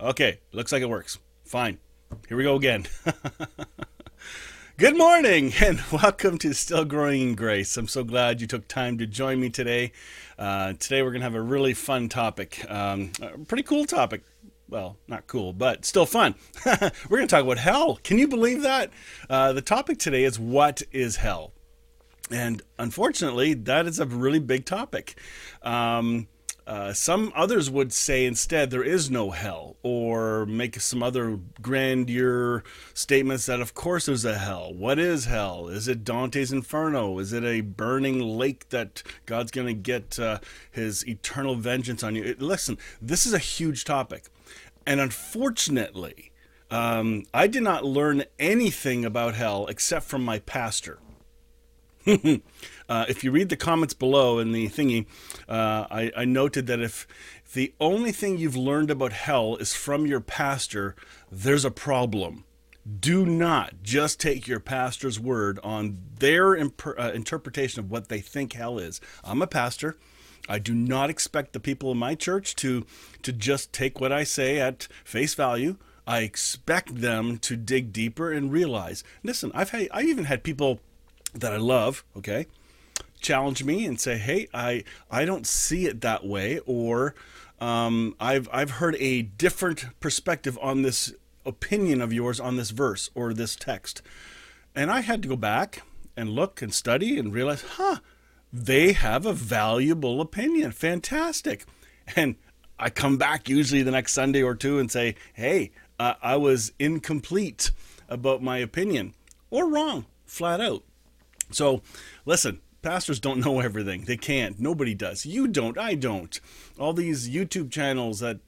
Okay, looks like it works. Fine. Here we go again. Good morning and welcome to Still Growing in Grace. I'm so glad you took time to join me today. Uh, today we're going to have a really fun topic, um, pretty cool topic. Well, not cool, but still fun. we're going to talk about hell. Can you believe that? Uh, the topic today is what is hell? And unfortunately, that is a really big topic. Um, uh, some others would say instead there is no hell, or make some other grandeur statements that of course there's a hell. What is hell? Is it Dante's Inferno? Is it a burning lake that God's going to get uh, his eternal vengeance on you? It, listen, this is a huge topic. And unfortunately, um, I did not learn anything about hell except from my pastor. uh, if you read the comments below in the thingy, uh, I, I noted that if the only thing you've learned about hell is from your pastor, there's a problem. Do not just take your pastor's word on their imp- uh, interpretation of what they think hell is. I'm a pastor. I do not expect the people in my church to to just take what I say at face value. I expect them to dig deeper and realize. Listen, I've had I even had people that I love, okay, challenge me and say, "Hey, I I don't see it that way," or um, I've I've heard a different perspective on this opinion of yours on this verse or this text, and I had to go back and look and study and realize, huh, they have a valuable opinion. Fantastic, and I come back usually the next Sunday or two and say, "Hey, uh, I was incomplete about my opinion or wrong, flat out." So, listen, pastors don't know everything. They can't. Nobody does. You don't. I don't. All these YouTube channels that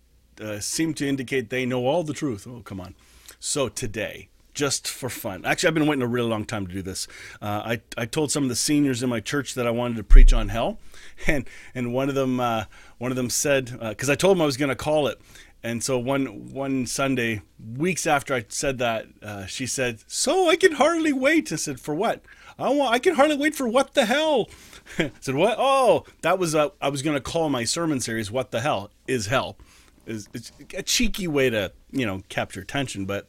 uh, seem to indicate they know all the truth. Oh, come on. So, today, just for fun. Actually, I've been waiting a really long time to do this. Uh, I, I told some of the seniors in my church that I wanted to preach on hell, and and one of them uh, one of them said because uh, I told them I was going to call it, and so one one Sunday, weeks after I said that, uh, she said, "So I can hardly wait." I said, "For what?" I want. I can hardly wait for what the hell. I said what? Oh, that was a, I was going to call my sermon series "What the hell is hell." Is it's a cheeky way to you know capture attention, but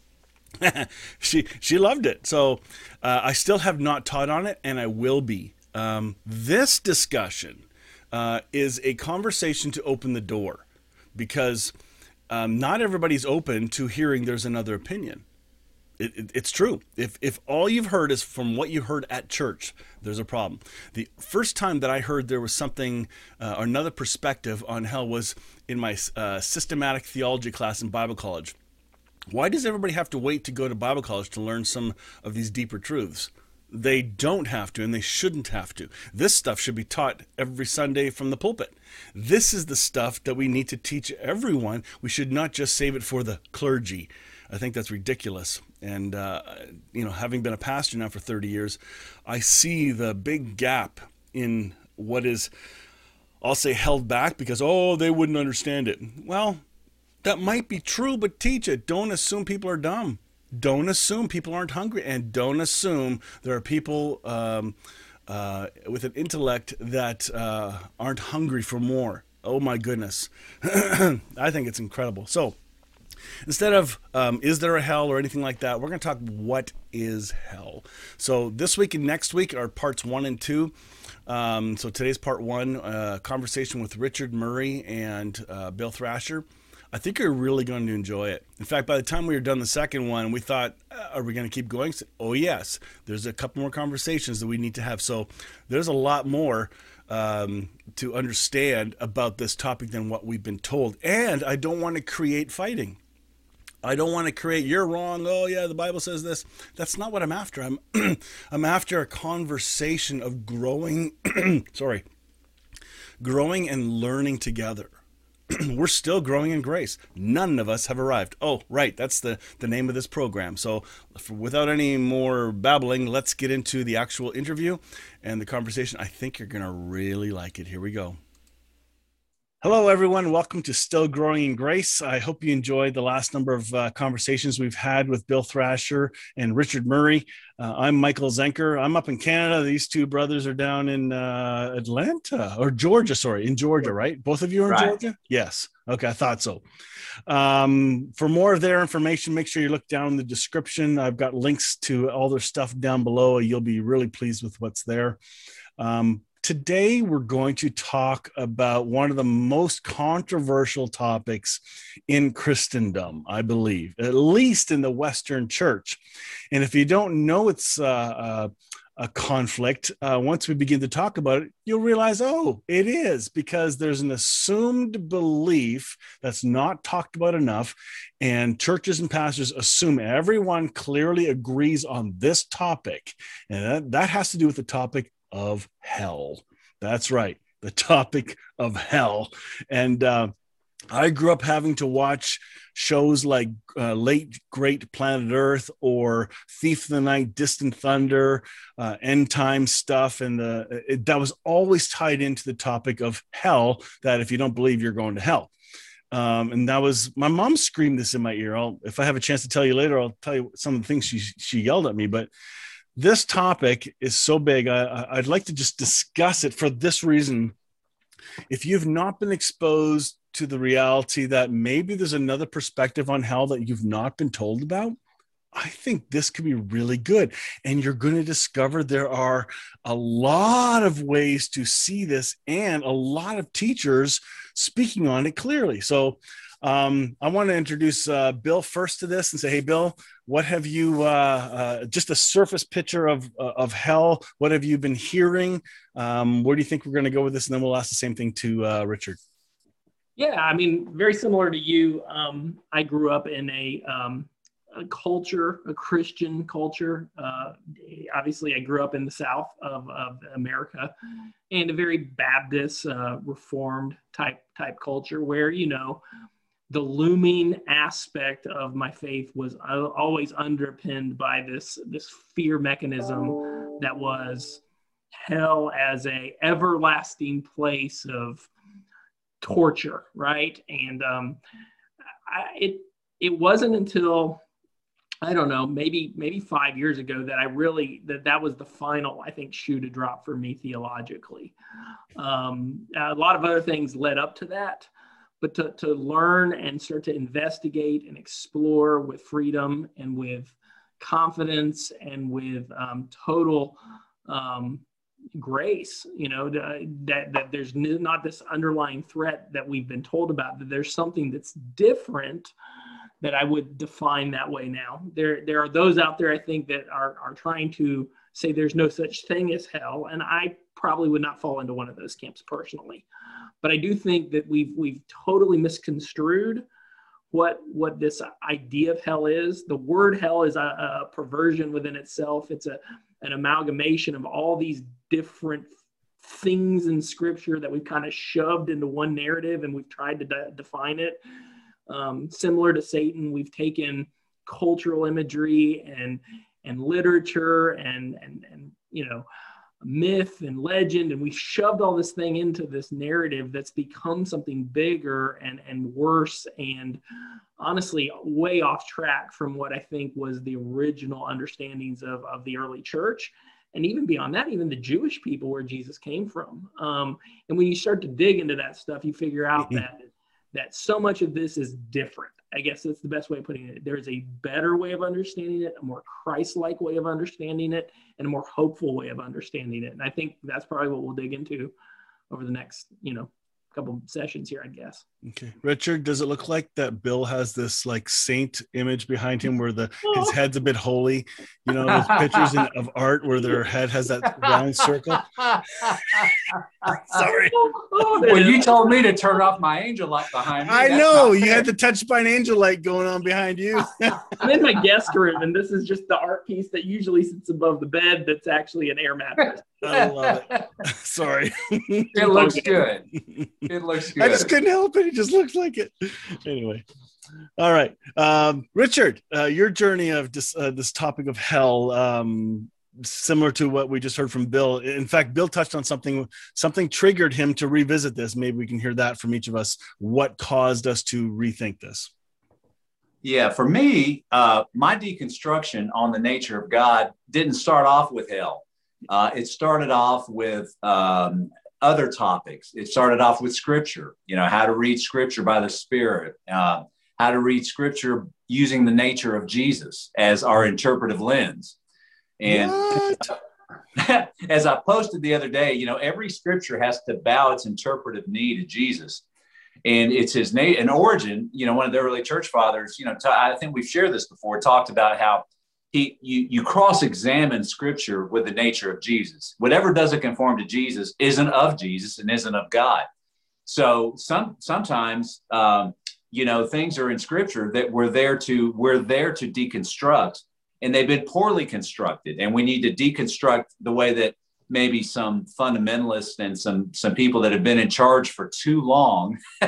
she she loved it. So uh, I still have not taught on it, and I will be. Um, this discussion uh, is a conversation to open the door because um, not everybody's open to hearing there's another opinion. It, it, it's true. If if all you've heard is from what you heard at church, there's a problem. The first time that I heard there was something uh, another perspective on hell was in my uh, systematic theology class in Bible college. Why does everybody have to wait to go to Bible college to learn some of these deeper truths? They don't have to, and they shouldn't have to. This stuff should be taught every Sunday from the pulpit. This is the stuff that we need to teach everyone. We should not just save it for the clergy. I think that's ridiculous. And, uh, you know, having been a pastor now for 30 years, I see the big gap in what is, I'll say, held back because, oh, they wouldn't understand it. Well, that might be true, but teach it. Don't assume people are dumb. Don't assume people aren't hungry. And don't assume there are people um, uh, with an intellect that uh, aren't hungry for more. Oh, my goodness. I think it's incredible. So, Instead of um, is there a hell or anything like that, we're going to talk what is hell. So this week and next week are parts one and two. Um, so today's part one, uh, conversation with Richard Murray and uh, Bill Thrasher. I think you're really going to enjoy it. In fact, by the time we were done the second one, we thought, uh, are we going to keep going? Oh, yes. There's a couple more conversations that we need to have. So there's a lot more um, to understand about this topic than what we've been told. And I don't want to create fighting. I don't want to create you're wrong. Oh yeah, the Bible says this. That's not what I'm after. I'm I'm after a conversation of growing sorry. Growing and learning together. we're still growing in grace. None of us have arrived. Oh, right, that's the the name of this program. So, for, without any more babbling, let's get into the actual interview and the conversation. I think you're gonna really like it. Here we go. Hello, everyone. Welcome to Still Growing in Grace. I hope you enjoyed the last number of uh, conversations we've had with Bill Thrasher and Richard Murray. Uh, I'm Michael Zenker. I'm up in Canada. These two brothers are down in uh, Atlanta or Georgia, sorry, in Georgia, right? Both of you are in right. Georgia? Yes. Okay, I thought so. Um, for more of their information, make sure you look down in the description. I've got links to all their stuff down below. You'll be really pleased with what's there. Um, Today, we're going to talk about one of the most controversial topics in Christendom, I believe, at least in the Western church. And if you don't know it's uh, uh, a conflict, uh, once we begin to talk about it, you'll realize, oh, it is because there's an assumed belief that's not talked about enough. And churches and pastors assume everyone clearly agrees on this topic. And that, that has to do with the topic of hell. That's right, the topic of hell. And uh, I grew up having to watch shows like uh, Late Great Planet Earth or Thief of the Night, Distant Thunder, uh, End Time stuff, and the it, that was always tied into the topic of hell. That if you don't believe, you're going to hell. Um, and that was my mom screamed this in my ear. I'll, if I have a chance to tell you later, I'll tell you some of the things she she yelled at me. But this topic is so big. I, I'd like to just discuss it for this reason. If you've not been exposed to the reality that maybe there's another perspective on hell that you've not been told about, I think this could be really good. And you're going to discover there are a lot of ways to see this and a lot of teachers speaking on it clearly. So um, I want to introduce uh, Bill first to this and say, hey, Bill, what have you, uh, uh, just a surface picture of, uh, of hell? What have you been hearing? Um, where do you think we're going to go with this? And then we'll ask the same thing to uh, Richard. Yeah, I mean, very similar to you. Um, I grew up in a, um, a culture, a Christian culture. Uh, obviously, I grew up in the South of, of America, and a very Baptist, uh, Reformed type type culture, where you know the looming aspect of my faith was always underpinned by this this fear mechanism that was hell as a everlasting place of torture right and um, I, it it wasn't until I don't know, maybe maybe five years ago that I really that that was the final I think shoe to drop for me theologically. Um, a lot of other things led up to that, but to, to learn and start to investigate and explore with freedom and with confidence and with um, total um, grace you know that, that there's not this underlying threat that we've been told about that there's something that's different that i would define that way now. There there are those out there i think that are are trying to say there's no such thing as hell and i probably would not fall into one of those camps personally but I do think that we've we've totally misconstrued what what this idea of hell is. The word hell is a, a perversion within itself. It's a an amalgamation of all these different things in scripture that we've kind of shoved into one narrative and we've tried to de- define it. Um, similar to Satan, we've taken cultural imagery and and literature and and and you know myth and legend and we shoved all this thing into this narrative that's become something bigger and and worse and honestly way off track from what i think was the original understandings of, of the early church. And even beyond that even the jewish people where jesus came from. Um, and when you start to dig into that stuff you figure out that that so much of this is different I guess that's the best way of putting it. There is a better way of understanding it, a more Christ-like way of understanding it, and a more hopeful way of understanding it. And I think that's probably what we'll dig into over the next, you know, couple sessions here, I guess. Okay, Richard, does it look like that Bill has this like saint image behind him where the his oh. head's a bit holy? You know, those pictures in, of art where their head has that round circle. Sorry. Well, you told me to turn off my angel light behind me. I That's know you had the touch by an angel light going on behind you. I'm in my guest room, and this is just the art piece that usually sits above the bed. That's actually an air mattress. I love it. Sorry. it looks good. It looks good. I just couldn't help it. It just looks like it. Anyway. All right. Um, Richard, uh, your journey of this, uh, this topic of hell, um, similar to what we just heard from Bill. In fact, Bill touched on something, something triggered him to revisit this. Maybe we can hear that from each of us. What caused us to rethink this? Yeah, for me, uh, my deconstruction on the nature of God didn't start off with hell. Uh, it started off with um, other topics. It started off with scripture, you know, how to read scripture by the Spirit, uh, how to read scripture using the nature of Jesus as our interpretive lens. And as I posted the other day, you know, every scripture has to bow its interpretive knee to Jesus and it's his name and Origen you know one of the early church fathers you know t- I think we've shared this before talked about how he you, you cross-examine scripture with the nature of jesus. Whatever doesn't conform to jesus isn't of jesus and isn't of god. So some sometimes um, you know things are in scripture that we're there to we're there to deconstruct and they've been poorly constructed and we need to deconstruct the way that maybe some fundamentalists and some some people that have been in charge for too long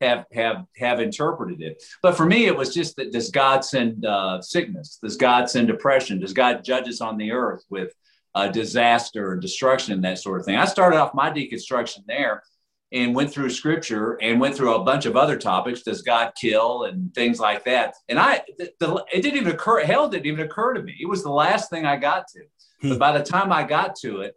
have have have interpreted it. But for me, it was just that does God send uh, sickness? Does God send depression? Does God judge us on the earth with uh, disaster and destruction and that sort of thing? I started off my deconstruction there and went through scripture and went through a bunch of other topics. Does God kill and things like that? And I, the, the, it didn't even occur. Hell didn't even occur to me. It was the last thing I got to. But hmm. by the time I got to it,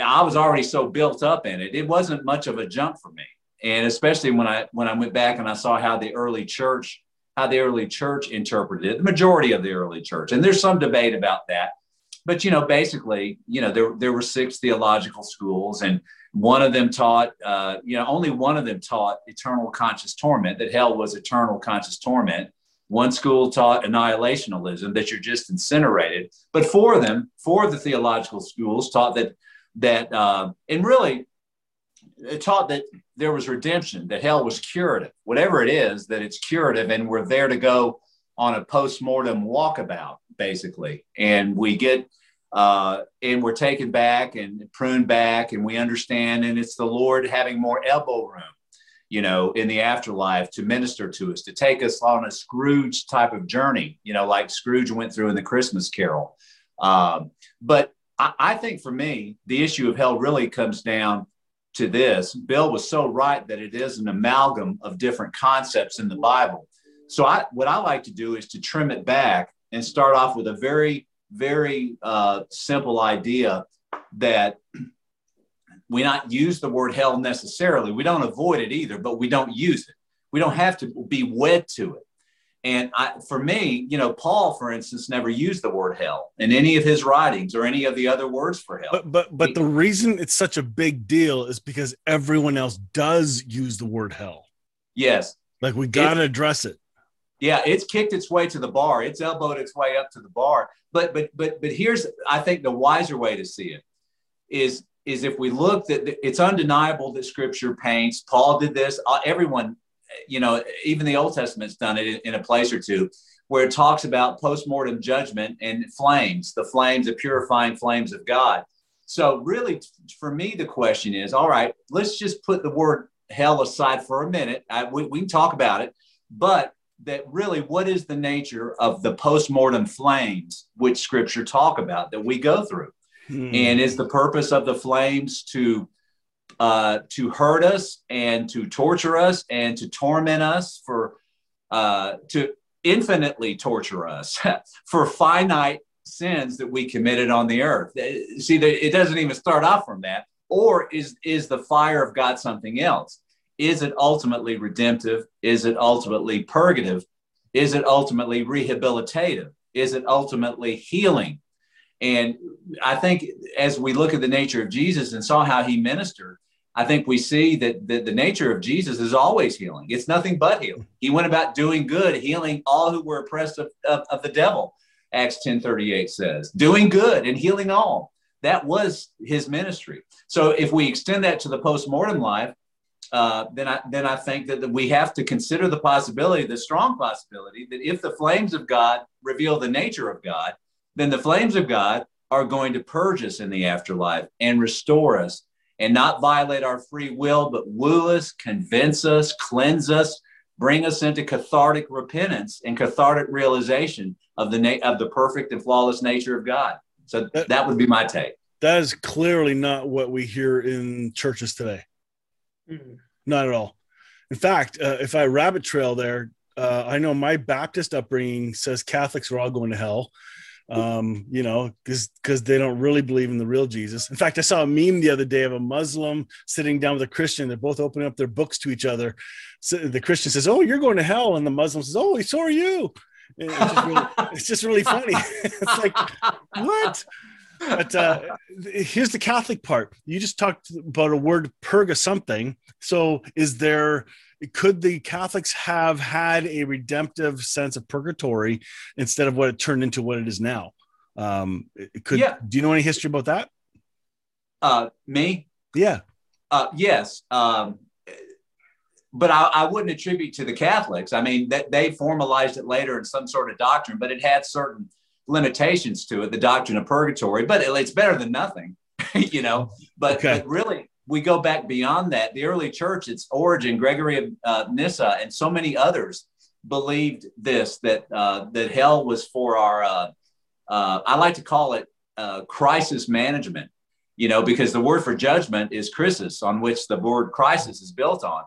I was already so built up in it. It wasn't much of a jump for me. And especially when I when I went back and I saw how the early church how the early church interpreted it, the majority of the early church. And there's some debate about that. But you know, basically, you know, there there were six theological schools, and one of them taught, uh, you know, only one of them taught eternal conscious torment, that hell was eternal conscious torment. One school taught annihilationism that you're just incinerated, but four of them, four of the theological schools taught that that uh, and really it taught that there was redemption, that hell was curative, whatever it is, that it's curative, and we're there to go on a post-mortem walkabout, basically, and we get uh, and we're taken back and pruned back, and we understand, and it's the Lord having more elbow room you know, in the afterlife to minister to us, to take us on a Scrooge type of journey, you know, like Scrooge went through in the Christmas Carol. Um, but I, I think for me, the issue of hell really comes down to this. Bill was so right that it is an amalgam of different concepts in the Bible. So I, what I like to do is to trim it back and start off with a very, very uh, simple idea that we not use the word hell necessarily. We don't avoid it either, but we don't use it. We don't have to be wed to it. And I, for me, you know, Paul, for instance, never used the word hell in any of his writings or any of the other words for hell. But but but he, the reason it's such a big deal is because everyone else does use the word hell. Yes. Like we got to address it. Yeah, it's kicked its way to the bar. It's elbowed its way up to the bar. But but but but here's I think the wiser way to see it is is if we look that it's undeniable that scripture paints paul did this uh, everyone you know even the old testament's done it in a place or two where it talks about post-mortem judgment and flames the flames the purifying flames of god. So really for me the question is all right let's just put the word hell aside for a minute. I, we, we can talk about it but that really what is the nature of the post-mortem flames which scripture talk about that we go through? Hmm. And is the purpose of the flames to uh, to hurt us and to torture us and to torment us for uh, to infinitely torture us for finite sins that we committed on the earth. Uh, see, it doesn't even start off from that. Or is is the fire of God something else? Is it ultimately redemptive? Is it ultimately purgative? Is it ultimately rehabilitative? Is it ultimately healing? And I think as we look at the nature of Jesus and saw how he ministered, I think we see that the, the nature of Jesus is always healing. It's nothing but healing. He went about doing good, healing all who were oppressed of, of, of the devil, Acts 10 38 says, doing good and healing all. That was his ministry. So if we extend that to the post-mortem life, uh, then I then I think that, that we have to consider the possibility, the strong possibility, that if the flames of God reveal the nature of God, then the flames of God are going to purge us in the afterlife and restore us and not violate our free will, but woo us, convince us, cleanse us, bring us into cathartic repentance and cathartic realization of the na- of the perfect and flawless nature of God. So that, that would be my take. That is clearly not what we hear in churches today. Mm-hmm. Not at all. In fact, uh, if I rabbit trail there, uh, I know my Baptist upbringing says Catholics are all going to hell. Um, you know, because because they don't really believe in the real Jesus. In fact, I saw a meme the other day of a Muslim sitting down with a Christian. They're both opening up their books to each other. So the Christian says, "Oh, you're going to hell," and the Muslim says, "Oh, so are you." It's just, really, it's just really funny. it's like what? But uh, here's the Catholic part. You just talked about a word purga something. So is there could the Catholics have had a redemptive sense of purgatory instead of what it turned into what it is now? Um, could yeah. do you know any history about that? Uh, me? Yeah. Uh, yes. Um, but I, I, wouldn't attribute to the Catholics. I mean, that they formalized it later in some sort of doctrine, but it had certain limitations to it, the doctrine of purgatory. But it, it's better than nothing, you know. But, okay. but really, we go back beyond that. The early church, its Origen, Gregory of uh, Nyssa, and so many others believed this that uh, that hell was for our. Uh, uh I like to call it uh, crisis management. You know, because the word for judgment is crisis, on which the word crisis is built on,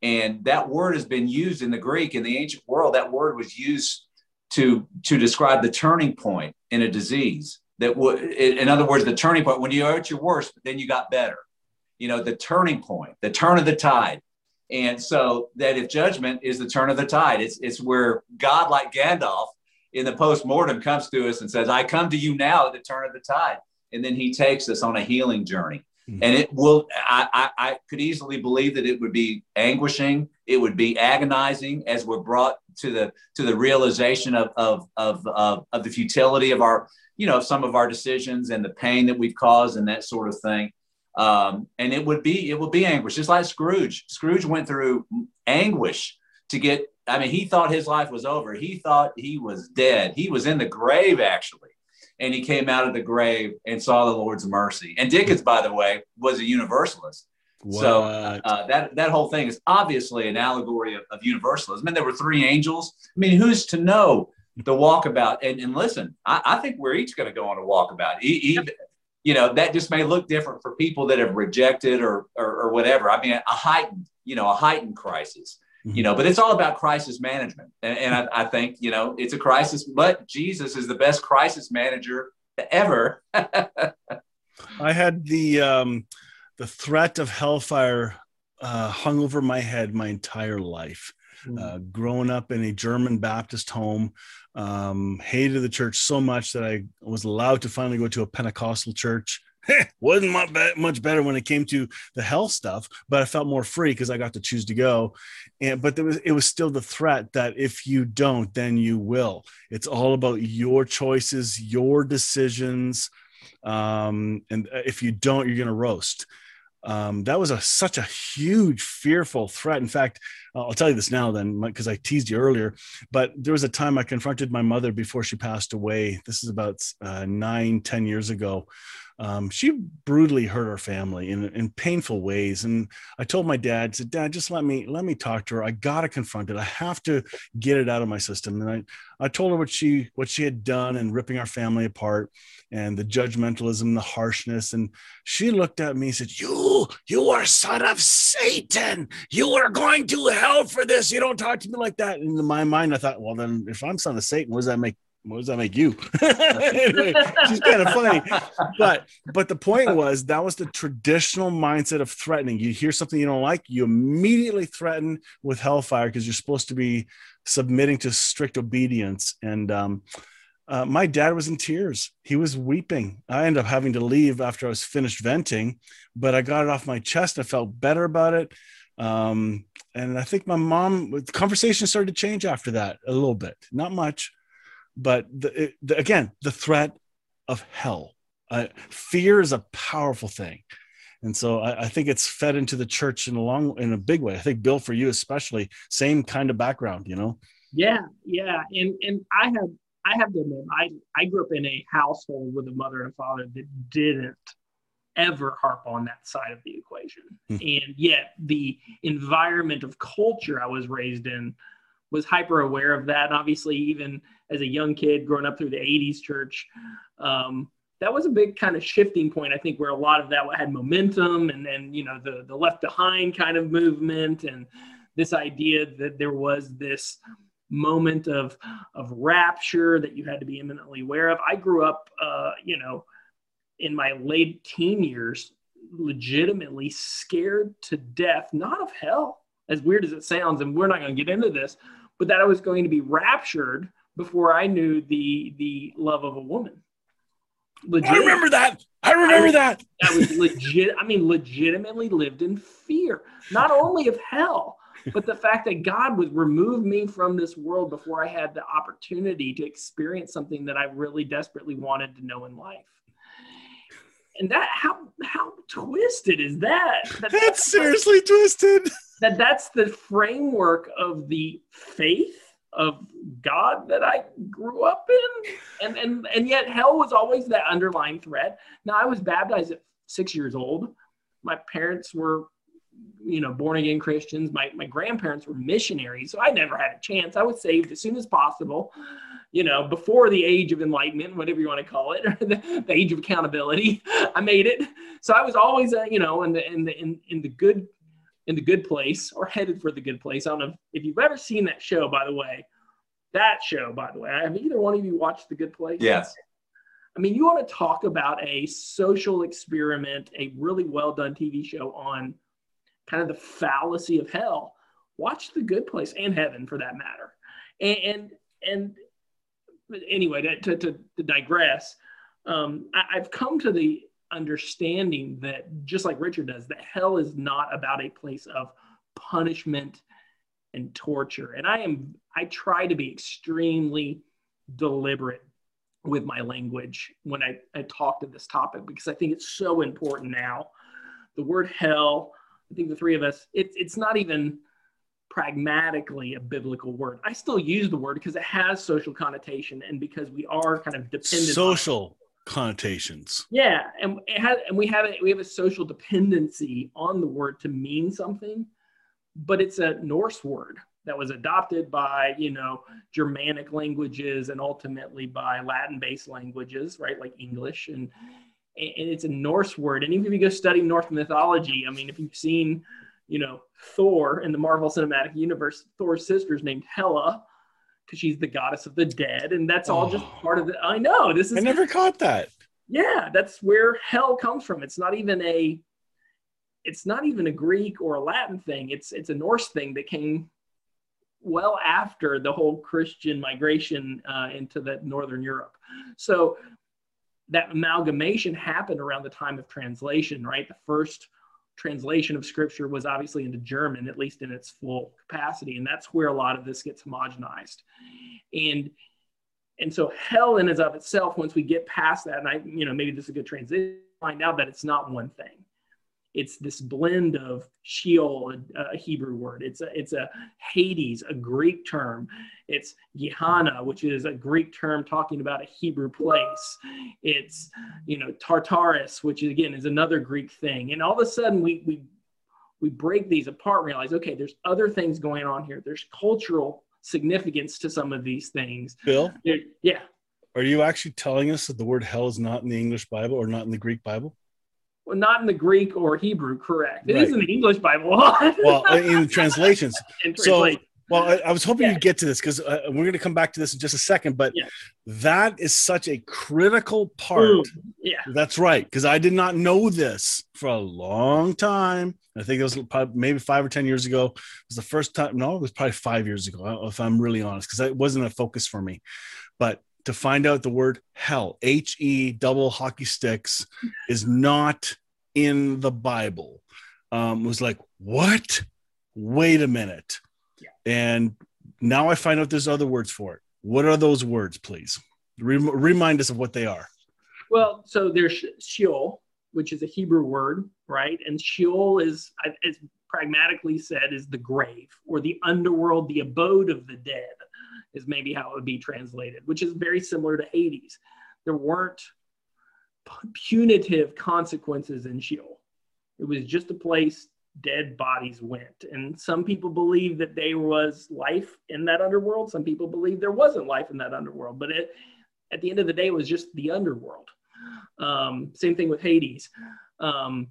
and that word has been used in the Greek in the ancient world. That word was used to to describe the turning point in a disease. That would, in other words, the turning point when you're at your worst, but then you got better you know, the turning point, the turn of the tide. And so that if judgment is the turn of the tide, it's, it's where God, like Gandalf in the post-mortem, comes to us and says, I come to you now at the turn of the tide. And then he takes us on a healing journey. Mm-hmm. And it will, I, I, I could easily believe that it would be anguishing. It would be agonizing as we're brought to the, to the realization of, of, of, of, of the futility of our, you know, some of our decisions and the pain that we've caused and that sort of thing. Um, and it would be it would be anguish, just like Scrooge. Scrooge went through anguish to get. I mean, he thought his life was over. He thought he was dead. He was in the grave actually, and he came out of the grave and saw the Lord's mercy. And Dickens, by the way, was a Universalist. What? So uh, that that whole thing is obviously an allegory of, of universalism. And there were three angels. I mean, who's to know the walkabout? And, and listen, I, I think we're each going to go on a walkabout. Even, you know that just may look different for people that have rejected or or, or whatever i mean a heightened you know a heightened crisis mm-hmm. you know but it's all about crisis management and, and I, I, think you know it's a crisis but jesus is the best crisis manager ever i had the um the threat of hellfire uh, hung over my head my entire life mm-hmm. uh, growing up in a german baptist home um, hated the church so much that I was allowed to finally go to a Pentecostal church. Wasn't much better when it came to the hell stuff, but I felt more free because I got to choose to go. And but there was it was still the threat that if you don't, then you will. It's all about your choices, your decisions, um, and if you don't, you're to roast um, that was a such a huge fearful threat. In fact i'll tell you this now then because i teased you earlier but there was a time i confronted my mother before she passed away. This is about uh, nine ten years ago um, she brutally hurt our family in, in painful ways. And i told my dad said dad just let me let me talk to her. I gotta confront it. I have to get it out of my system. And i i told her what she what she had done and ripping our family apart and the judgmentalism the harshness. And she looked at me and said you you are son of satan. You are going to hell for this. You don't talk to me like that. And in my mind i thought well then if i'm son of satan what does that make what does that make you? anyway, she's kind of funny. But but the point was that was the traditional mindset of threatening. You hear something you don't like, you immediately threaten with hellfire because you're supposed to be submitting to strict obedience. And um, uh, my dad was in tears. He was weeping. I ended up having to leave after I was finished venting, but I got it off my chest. I felt better about it. Um, and I think my mom, the conversation started to change after that a little bit, not much but the, it, the, again, the threat of hell. Uh, fear is a powerful thing, and so I, I, think it's fed into the church in a long, in a big way. I think Bill, for you especially, same kind of background, you know. Yeah, yeah, and and I have I have to admit, I, I grew up in a household with a mother and a father that didn't ever harp on that side of the equation. Hmm. And yet, the environment of culture I was raised in was hyper aware of that. And obviously, even as a young kid growing up through the 80s church, um, that was a big kind of shifting point, I think, where a lot of that had momentum and then, you know, the, the left behind kind of movement and this idea that there was this moment of, of rapture that you had to be imminently aware of. I grew up, uh, you know, in my late teen years, legitimately scared to death, not of hell, as weird as it sounds, and we're not going to get into this, but that I was going to be raptured before I knew the the love of a woman. Legit- I remember that. I remember I, that. I was legit. I mean, legitimately lived in fear, not only of hell, but the fact that God would remove me from this world before I had the opportunity to experience something that I really desperately wanted to know in life. And that how how twisted is that? that that's, that's seriously twisted. That that's the framework of the faith of God that I grew up in. And and and yet hell was always that underlying threat. Now I was baptized at six years old. My parents were, you know, born again Christians. My my grandparents were missionaries, so I never had a chance. I was saved as soon as possible, you know, before the age of enlightenment, whatever you want to call it, the, the, age of accountability. I made it. So I was always, uh, you know, in the in the in, in the good in the good place or headed for the good place. I don't know if you've ever seen that show, by the way. That show, by the way, have either one of you watched The Good Place? Yes. I mean, you want to talk about a social experiment, a really well done TV show on kind of the fallacy of hell. Watch The Good Place and Heaven, for that matter. And and, and anyway, to, to, to digress, um, I, I've come to the understanding that just like Richard does, that hell is not about a place of punishment and torture. And I am I try to be extremely deliberate with my language when I, I talk to this topic because I think it's so important now. The word hell, I think the three of us, it's it's not even pragmatically a biblical word. I still use the word because it has social connotation and because we are kind of dependent social connotations. Yeah, and it has, and we have a, we have a social dependency on the word to mean something, but it's a Norse word that was adopted by you know Germanic languages and ultimately by Latin-based languages, right, like English, and and it's a Norse word. And even if you go study Norse mythology, I mean, if you've seen you know Thor in the Marvel Cinematic Universe, Thor's sister is named Hela because she's the goddess of the dead, and that's all oh. just part of it. I know this is. I never caught that. Yeah, that's where hell comes from. It's not even a. It's not even a Greek or a Latin thing. It's it's a Norse thing that came well after the whole Christian migration uh, into the northern Europe. So that amalgamation happened around the time of translation, right? The first translation of scripture was obviously into German, at least in its full capacity. And that's where a lot of this gets homogenized. And and so hell in and of itself, once we get past that, and I, you know, maybe this is a good transition, find out that it's not one thing it's this blend of Sheol, a, Hebrew word. It's a, it's a Hades, a Greek term. It's Gehenna, which is a Greek term talking about a Hebrew place. It's, you know, Tartarus, which again is another Greek thing. And all of a sudden we, we, we break these apart and realize, okay, there's other things going on here. There's cultural significance to some of these things. Bill? yeah. Are you actually telling us that the word hell is not in the English Bible or not in the Greek Bible? Well, not in the Greek or Hebrew, correct. It right. is in the English Bible. well, in translations. in so, well, I, I, was hoping yeah. you'd get to this because uh, we're going to come back to this in just a second. But yeah. that is such a critical part. Ooh, yeah, that's right. Because I did not know this for a long time. I think it was probably maybe five or ten years ago. It was the first time. No, it was probably five years ago. If I'm really honest, because it wasn't a focus for me. But to find out the word hell, H E double hockey sticks, is not in the Bible. Um, was like, what? Wait a minute. Yeah. And now I find out there's other words for it. What are those words, please? Rem- remind us of what they are. Well, so there's Sheol, which is a Hebrew word, right? And Sheol is, as pragmatically said, is the grave or the underworld, the abode of the dead is maybe how it would be translated, which is very similar to Hades. There weren't punitive consequences in Sheol. It was just a place dead bodies went. And some people believe that there was life in that underworld. Some people believe there wasn't life in that underworld. But it, at the end of the day, it was just the underworld. Um, same thing with Hades. Um,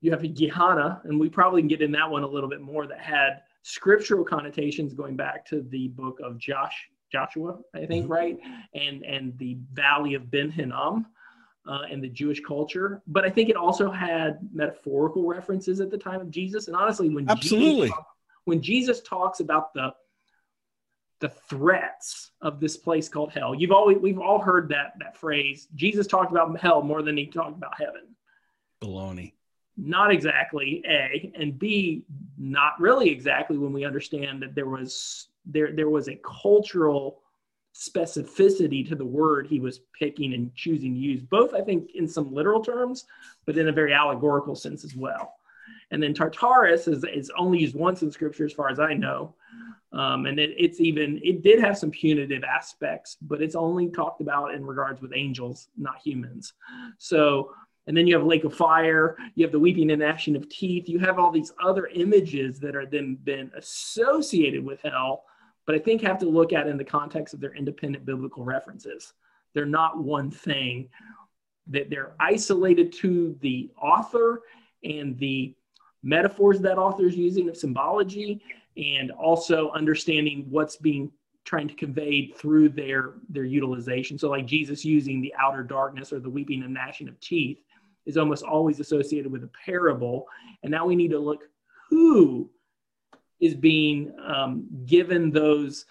you have a Gehenna, and we probably can get in that one a little bit more that had scriptural connotations going back to the book of Josh, Joshua, I think, mm-hmm. right? And and the Valley of Ben Hinnom. Uh, and the Jewish culture, but I think it also had metaphorical references at the time of Jesus. And honestly, when absolutely Jesus, when Jesus talks about the the threats of this place called hell, you've always we've all heard that that phrase. Jesus talked about hell more than he talked about heaven. Baloney not exactly a and b not really exactly when we understand that there was there there was a cultural specificity to the word he was picking and choosing to use both i think in some literal terms but in a very allegorical sense as well. And then tartarus is, is only used once in scripture as far as i know. Um, and it, it's even it did have some punitive aspects but it's only talked about in regards with angels not humans. So and then you have lake of fire you have the weeping and gnashing of teeth you have all these other images that are then been associated with hell but i think have to look at in the context of their independent biblical references. They're not one thing that they're isolated to the author and the metaphors that author is using of symbology and also understanding what's being trying to convey through their their utilization. So like jesus using the outer darkness or the weeping and gnashing of teeth is almost always associated with a parable. And now we need to look who is being um, given those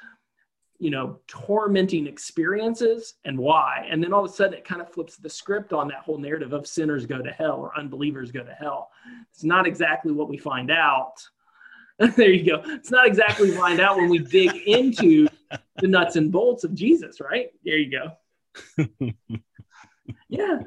you know tormenting experiences and why. And then all of a sudden it kind of flips the script on that whole narrative of sinners go to hell or unbelievers go to hell. It's not exactly what we find out. There you go. It's not exactly find out when we dig into the nuts and bolts of jesus right? There you go. Yeah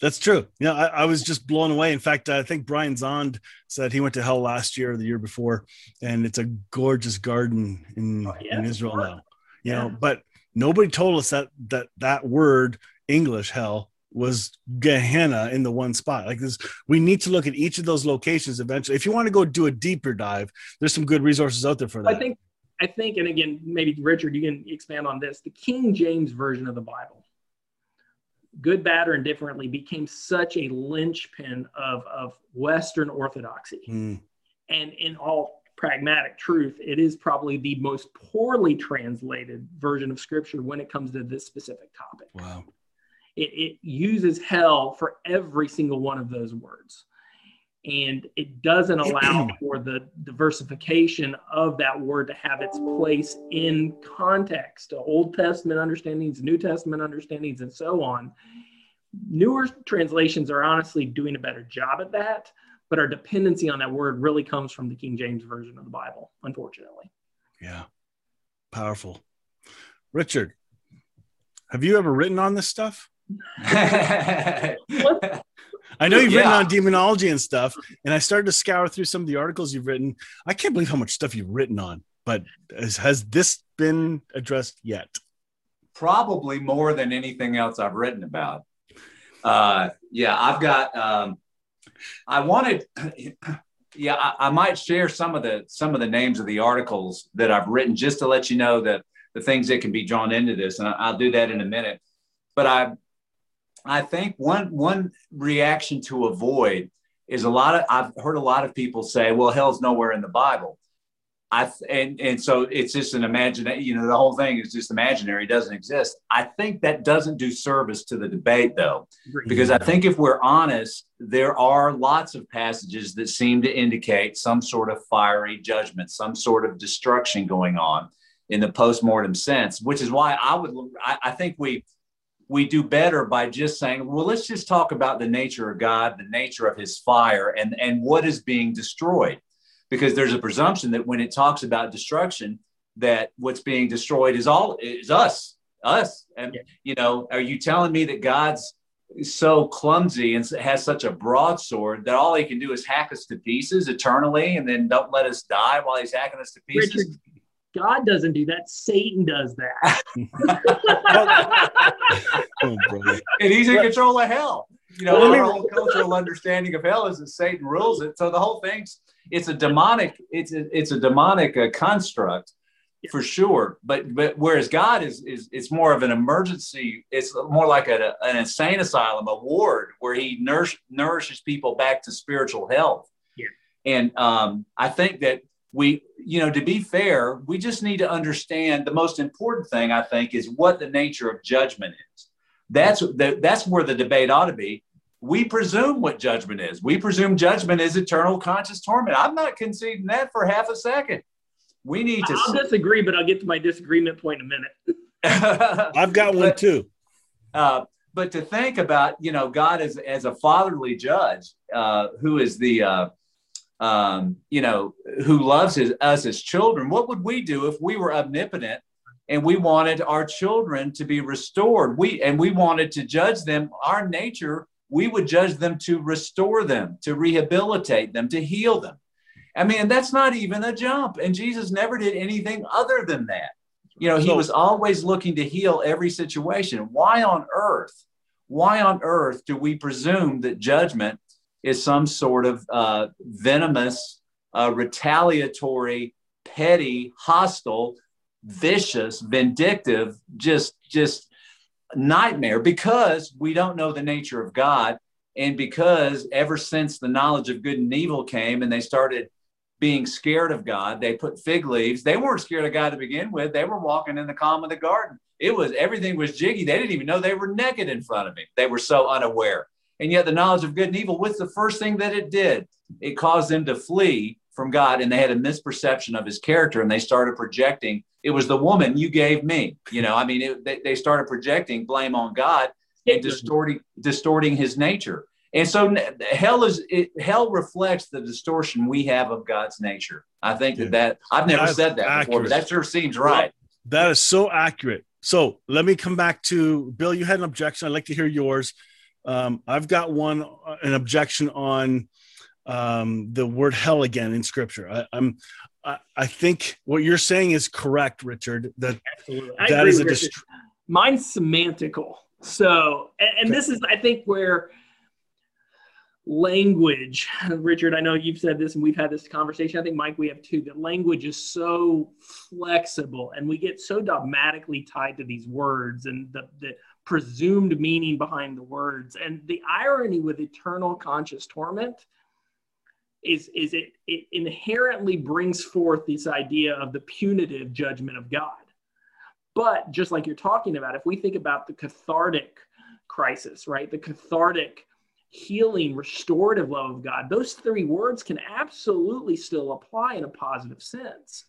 that's true. Yeah, I, I, was just blown away. In fact, I think Brian Zahnd said he went to hell last year or the year before, and it's a gorgeous garden in, oh, yeah, in Israel now. You yeah. know, but nobody told us that that that word English hell was Gehenna in the one spot. Like this, we need to look at each of those locations eventually. If you want to go do a deeper dive, there's some good resources out there for that. I think, I think, and again, maybe Richard, you can expand on this. The King James version of the Bible good, bad, or indifferently became such a linchpin of, of Western orthodoxy. Mm. And in all pragmatic truth, it is probably the most poorly translated version of scripture when it comes to this specific topic. Wow. It, it uses hell for every single one of those words and it doesn't allow for the diversification of that word to have its place in context old testament understandings new testament understandings and so on. Newer translations are honestly doing a better job at that but our dependency on that word really comes from the king james version of the bible unfortunately. Yeah. Powerful. Richard have you ever written on this stuff I know you've yeah. written on demonology and stuff, and I started to scour through some of the articles you've written. I can't believe how much stuff you've written on, but has, has this been addressed yet? Probably more than anything else I've written about. Uh, yeah, I've got. Um, I wanted. Yeah, I, I might share some of the some of the names of the articles that I've written just to let you know that the things that can be drawn into this, and I'll do that in a minute. But I I think one one reaction to avoid is a lot of I've heard a lot of people say, "Well, hell's nowhere in the Bible." I and and so it's just an imagination. You know, the whole thing is just imaginary; it doesn't exist. I think that doesn't do service to the debate, though, because I think if we're honest, there are lots of passages that seem to indicate some sort of fiery judgment, some sort of destruction going on in the post-mortem sense. Which is why I would I, I think we we do better by just saying, well, let's just talk about the nature of God, the nature of his fire, and, and what is being destroyed. Because there's a presumption that when it talks about destruction, that what's being destroyed is all is us, us. And yeah. you know, are you telling me that God's so clumsy and has such a broadsword that all he can do is hack us to pieces eternally and then don't let us die while he's hacking us to pieces? Richard, God doesn't do that. Satan does that. oh, and he's in control of hell. You know, well, our own cultural understanding of hell is that Satan rules it. So the whole thing's it's a demonic it's a, it's a demonic uh, construct for sure. But but whereas God is is it's more of an emergency. It's more like a, an insane asylum, a ward where He nourish, nourishes people back to spiritual health. Yeah. And um, I think that we, you know, to be fair, we just need to understand the most important thing. I think is what the nature of judgment is. That's the, that's where the debate ought to be. We presume what judgment is. We presume judgment is eternal conscious torment. I'm not conceding that for half a second we need to. I'll disagree, but I'll get to my disagreement point in a minute. I've got one but, too. Uh, but to think about, you know, God as as a fatherly judge, uh, who is the, uh, um, you know, who loves his, us as children. What would we do if we were omnipotent and we wanted our children to be restored? We and we wanted to judge them. Our nature, we would judge them to restore them, to rehabilitate them, to heal them. I mean, that's not even a jump. And Jesus never did anything other than that. You know, he was always looking to heal every situation. Why on earth? Why on earth do we presume that judgment is some sort of uh, venomous, uh, retaliatory, petty, hostile, vicious, vindictive, just just nightmare? Because we don't know the nature of God, and because ever since the knowledge of good and evil came, and they started being scared of God. They put fig leaves. They weren't scared of God to begin with. They were walking in the calm of the garden. It was everything was jiggy. They didn't even know they were naked in front of him. They were so unaware. And yet the knowledge of good and evil, what's the first thing that it did? It caused them to flee from God and they had a misperception of his character and they started projecting it was the woman you gave me. You know, I mean, it, they, they started projecting blame on God and distorting distorting his nature. And so hell is it, hell reflects the distortion we have of God's nature. I think that that I've never That's said that accurate. before, but that sure seems right. That is so accurate. So let me come back to Bill. You had an objection. I'd like to hear yours. Um, I've got one uh, an objection on um, the word hell again in Scripture. I, I'm I, I think what you're saying is correct, Richard. That Absolutely. that is a dist- mine's semantical. So, and, and okay. this is I think where language richard i know you've said this and we've had this conversation i think mike we have too that language is so flexible and we get so dogmatically tied to these words and the, the presumed meaning behind the words. And the irony with eternal conscious torment is is it it inherently brings forth this idea of the punitive judgment of god. But just like you're talking about if we think about the cathartic crisis right the cathartic healing, restorative love of God, those three words can absolutely still apply in a positive sense.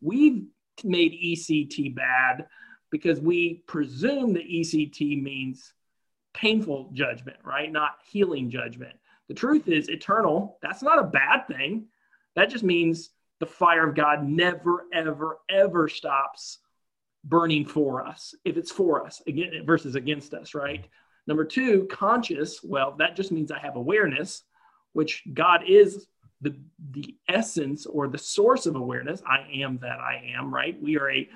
We've made ECT bad because we presume the ECT means painful judgment, right? Not healing judgment. The truth is eternal. That's not a bad thing. That just means the fire of God never, ever, ever stops burning for us if it's for us again versus against us, right? Number two, conscious. Well, that just means I have awareness, which God is the, the essence or the source of awareness. I am that I am, right? We are a,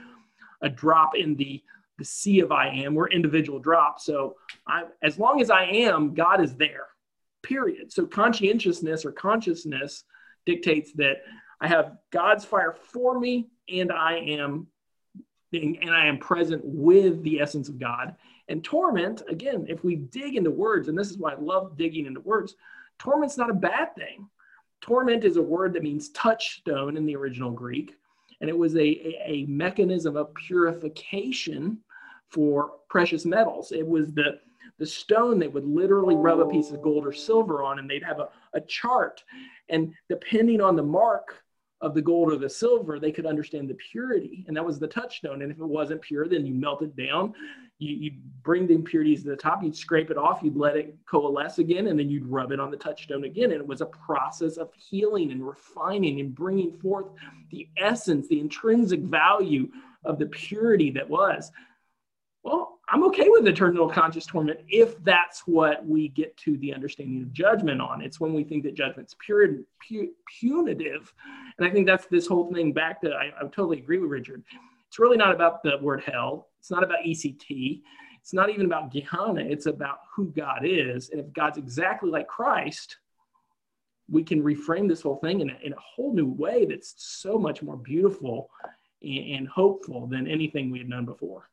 a drop in the, the sea of I am. We're individual drops. So I, as long as I am, God is there, period. So conscientiousness or consciousness dictates that I have God's fire for me and I am and I am present with the essence of God. And torment, again, if we dig into words, and this is why I love digging into words, torment's not a bad thing. Torment is a word that means touchstone in the original Greek, and it was a, a, mechanism of purification for precious metals. It was the the stone they would literally rub a piece of gold or silver on, and they'd have a, a chart. And depending on the mark of the gold or the silver, they could understand the purity. And that was the touchstone. And if it wasn't pure, then you melt it down you, you'd bring the impurities to the top, you'd scrape it off, you'd let it coalesce again, and then you'd rub it on the touchstone again. And it was a process of healing and refining and bringing forth the essence, the intrinsic value of the purity that was. well, I'm okay with eternal conscious torment if that's what we get to the understanding of judgment on. It's when we think that judgment's pure, pu- punitive. And I think that's this whole thing back to, I, I totally agree with Richard. It's really not about the word hell. It's not about ECT. It's not even about Gehenna. It's about who God is. And if God's exactly like Christ, we can reframe this whole thing in a, in a whole new way that's so much more beautiful and, and hopeful than anything we had known before.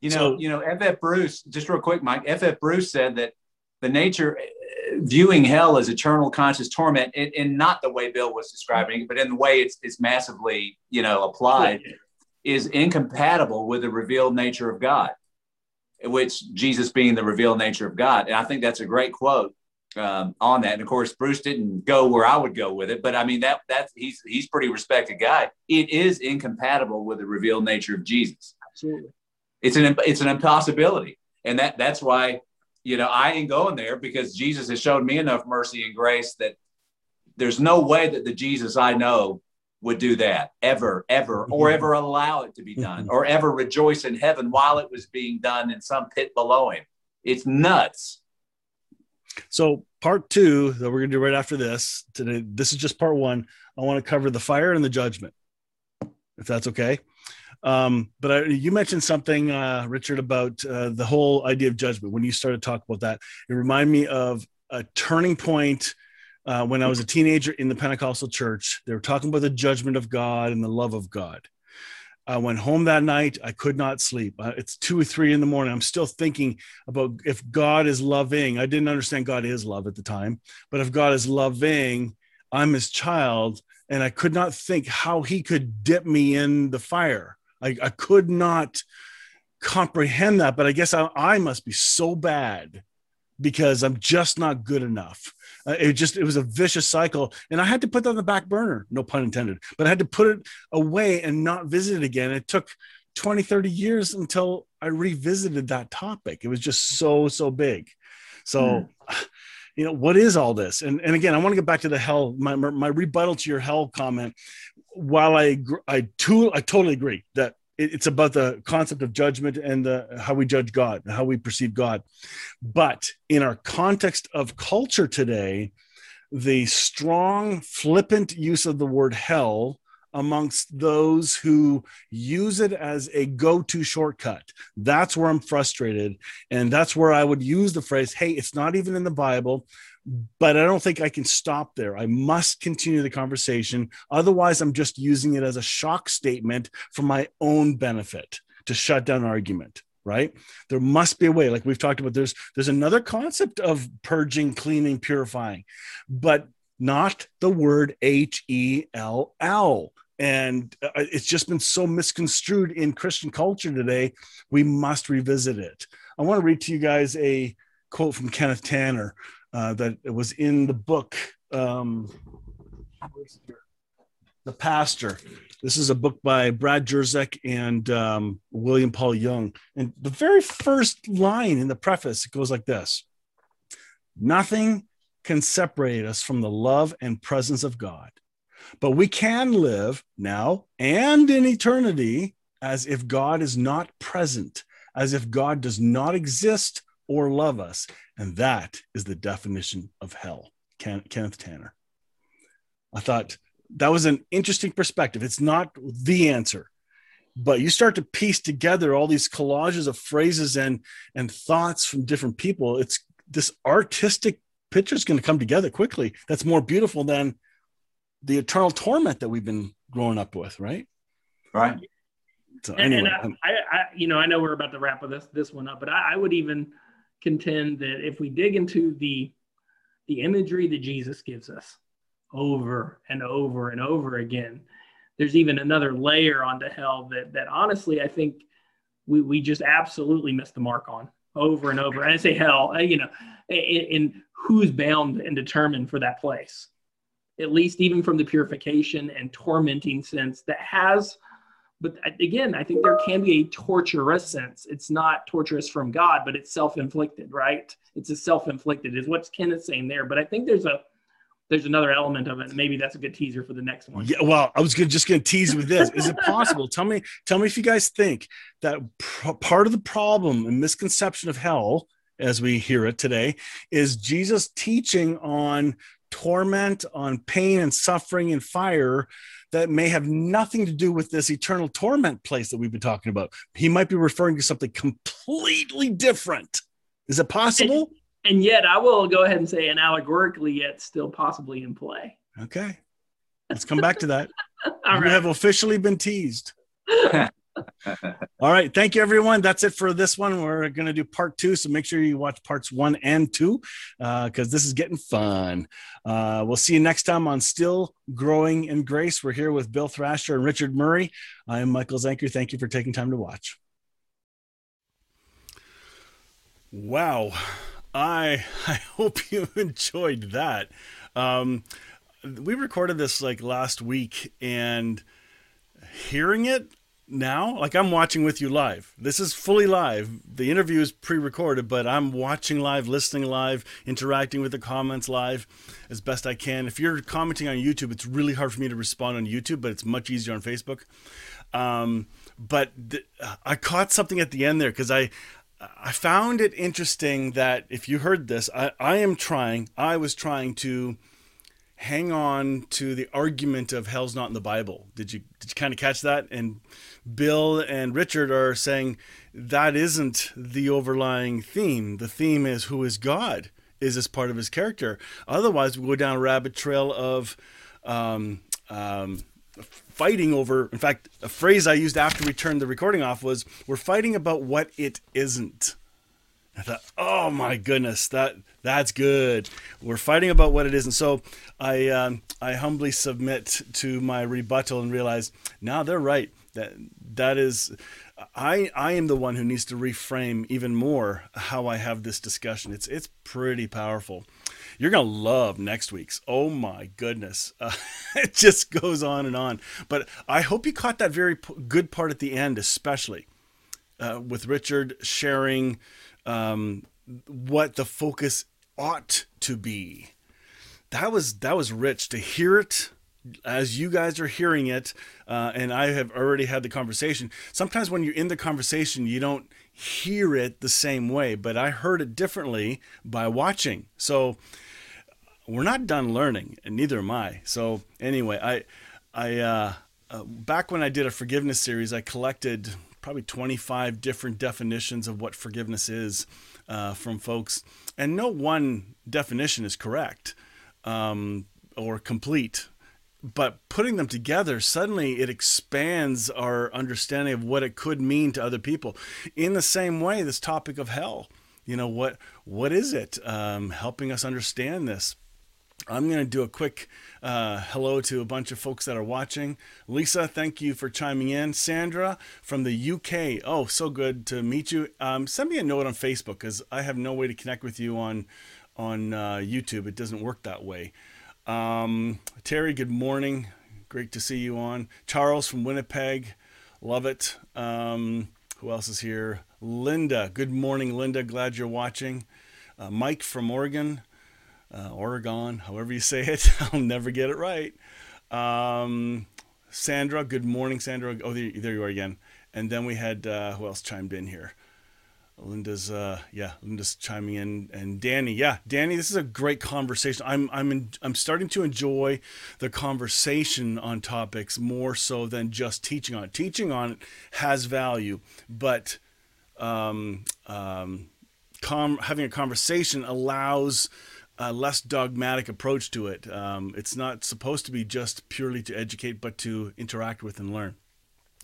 You know, so, you know, F.F. Bruce, just real quick, Mike, F.F. Bruce said that the nature, uh, viewing hell as eternal conscious torment, and, in not the way Bill was describing it, but in the way it's, it's massively, you know, applied, is incompatible with the revealed nature of God, which Jesus being the revealed nature of God. And I think that's a great quote um, on that. And of course, Bruce didn't go where I would go with it, but I mean that that's he's he's pretty respected guy. It is incompatible with the revealed nature of Jesus. Absolutely. It's an it's an impossibility, and that that's why you know I ain't going there because Jesus has shown me enough mercy and grace that there's no way that the Jesus I know would do that ever, ever, or mm-hmm. ever allow it to be done, or ever rejoice in heaven while it was being done in some pit below him. It's nuts. So, part two that we're going to do right after this today, this is just part one. I want to cover the fire and the judgment, if that's okay. Um, but I, you mentioned something, uh, Richard, about uh, the whole idea of judgment. When you started to talk about that, it reminded me of a turning point uh, when I was a teenager in the Pentecostal church. They were talking about the judgment of God and the love of God. I went home that night. I could not sleep. Uh, it's two or three in the morning. I'm still thinking about if God is loving. I didn't understand God is love at the time, but if God is loving, I'm his child. And I could not think how he could dip me in the fire. I, I could not comprehend that, but I guess I, I must be so bad because I'm just not good enough. Uh, it just it was a vicious cycle, and I had to put that on the back burner. No pun intended, but I had to put it away and not visit it again. It took 20, 30 years until I revisited that topic. It was just so so big. So. Mm. You know what is all this? And and again, I want to get back to the hell. My my rebuttal to your hell comment while I I too I totally agree that it's about the concept of judgment and the, how we judge God how we perceive God. But in our context of culture today, the strong, flippant use of the word hell amongst those who use it as a go to shortcut. That's where I'm frustrated. And that's where I would use the phrase, hey, it's not even in the Bible but I don't think I can stop there. I must continue the conversation. Otherwise, I'm just using it as a shock statement for my own benefit to shut down argument right? There must be a way. Like we've talked about there's there's another concept of purging cleaning purifying but not the word h-e-l-l and uh, it's just been so misconstrued in christian culture today. We must revisit it. I want to read to you guys a quote from kenneth tanner uh, that was in the book um, the pastor. This is a book by brad Jersak and um, william paul young. And the very first line in the preface it goes like this. Nothing can separate us from the love and presence of god but we can live now and in eternity as if god is not present as if god does not exist or love us. And that is the definition of hell, Ken, Kenneth Tanner. I thought that was an interesting perspective. It's not the answer, but you start to piece together all these collages of phrases and, and thoughts from different people. It's this artistic picture is going to come together quickly. That's more beautiful than the eternal torment that we've been growing up with, right? Right. So anyway, and, I, um, I, I, you know, I know we're about to wrap this this one up, but I, I would even contend that if we dig into the the imagery that Jesus gives us over and over and over again, there's even another layer onto hell that that honestly I think we, we just absolutely missed the mark on over and over. And I say hell, you know, in who's bound and determined for that place, at least even from the purification and tormenting sense that has but again, I think there can be a torturous sense. It's not torturous from God, but it's self-inflicted, right? It's a self-inflicted is what Kenneth's saying there. But I think there's a there's another element of it. Maybe that's a good teaser for the next one. Yeah, well, I was gonna, just going to tease with this. Is it possible? tell me, tell me if you guys think that pr- part of the problem and misconception of hell, as we hear it today, is Jesus teaching on torment, on pain and suffering and fire that may have nothing to do with this eternal torment place that we've been talking about. He might be referring to something completely different. Is it possible? And, and yet, I will go ahead and say, and allegorically, yet still possibly in play. Okay. Let's come back to that. All you right. have officially been teased. All right. Thank you, everyone. That's it for this one. We're going to do part two. So make sure you watch parts one and two because this is getting fun. Uh, we'll see you next time on Still Growing in Grace. We're here with Bill Thrasher and Richard Murray. I'm Michael Zanker. Thank you for taking time to watch. Wow. I I hope you enjoyed that. Um, we recorded this like last week and hearing it now? Like i'm watching with you live. This is fully live. The interview is pre-recorded but i'm watching live listening live interacting with the comments live as best i can. If you're commenting on youtube it's really hard for me to respond on youtube but it's much easier on facebook. Um, but th- i caught something at the end there because i i found it interesting that if you heard this i, I am trying i was trying to hang on to the argument of hell's not in the Bible. Did you did you kind of catch that? And Bill and Richard are saying that isn't the overlying theme. The theme is who is God? Is this part of his character? Otherwise, we go down a rabbit trail of um, um, fighting over. In fact, a phrase I used after we turned the recording off was, "We're fighting about what it isn't." I thought, oh my goodness, that that's good. We're fighting about what it is, and so I um, I humbly submit to my rebuttal and realize now they're right. That that is, I I am the one who needs to reframe even more how I have this discussion. It's it's pretty powerful. You're gonna love next week's. Oh my goodness, uh, it just goes on and on. But I hope you caught that very p- good part at the end, especially uh, with Richard sharing um, what the focus ought to be. That was that was rich to hear it as you guys are hearing it, uh, and I have already had the conversation. Sometimes when you're in the conversation, you don't hear it the same way, but I heard it differently by watching. So we're not done learning, and neither am I. So anyway, I I uh, uh, back when I did a forgiveness series, I collected probably 25 different definitions of what forgiveness is uh, from folks, and no one definition is correct um, or complete. But putting them together, suddenly it expands our understanding of what it could mean to other people. In the same way, this topic of hell, you know, what what is it? Um, helping us understand this. I'm going to do a quick uh, hello to a bunch of folks that are watching. Lisa, thank you for chiming in. Sandra from the UK. Oh, so good to meet you. Um, send me a note on Facebook because I have no way to connect with you on on uh, YouTube. It doesn't work that way. Um, Terry, good morning. Great to see you on. Charles from Winnipeg. Love it. Um, who else is here? Linda. Good morning, Linda. Glad you're watching. Uh, Mike from Oregon uh, Oregon, however you say it. I'll never get it right. Um, Sandra, good morning, Sandra. Oh, there, there you are again. And then we had uh, who else chimed in here? Linda's, uh, yeah, Linda's chiming in, and Danny, yeah, Danny. This is a great conversation. I'm, I'm, in, I'm starting to enjoy the conversation on topics more so than just teaching on it. Teaching on it has value, but um, um, com- having a conversation allows a less dogmatic approach to it. Um, it's not supposed to be just purely to educate, but to interact with and learn.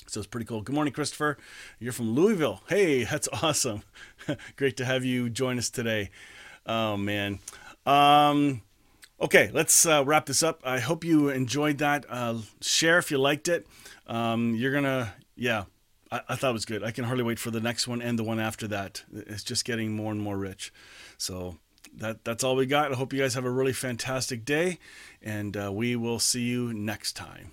So it's pretty cool. Good morning, Christopher. You're from Louisville. Hey, that's awesome. Great to have you join us today. Oh, man. Um, okay, let's uh, wrap this up. I hope you enjoyed that. Uh, share if you liked it. Um, you're going to, yeah, I, I thought it was good. I can hardly wait for the next one and the one after that. It's just getting more and more rich. So that that's all we got. I hope you guys have a really fantastic day, and uh, we will see you next time.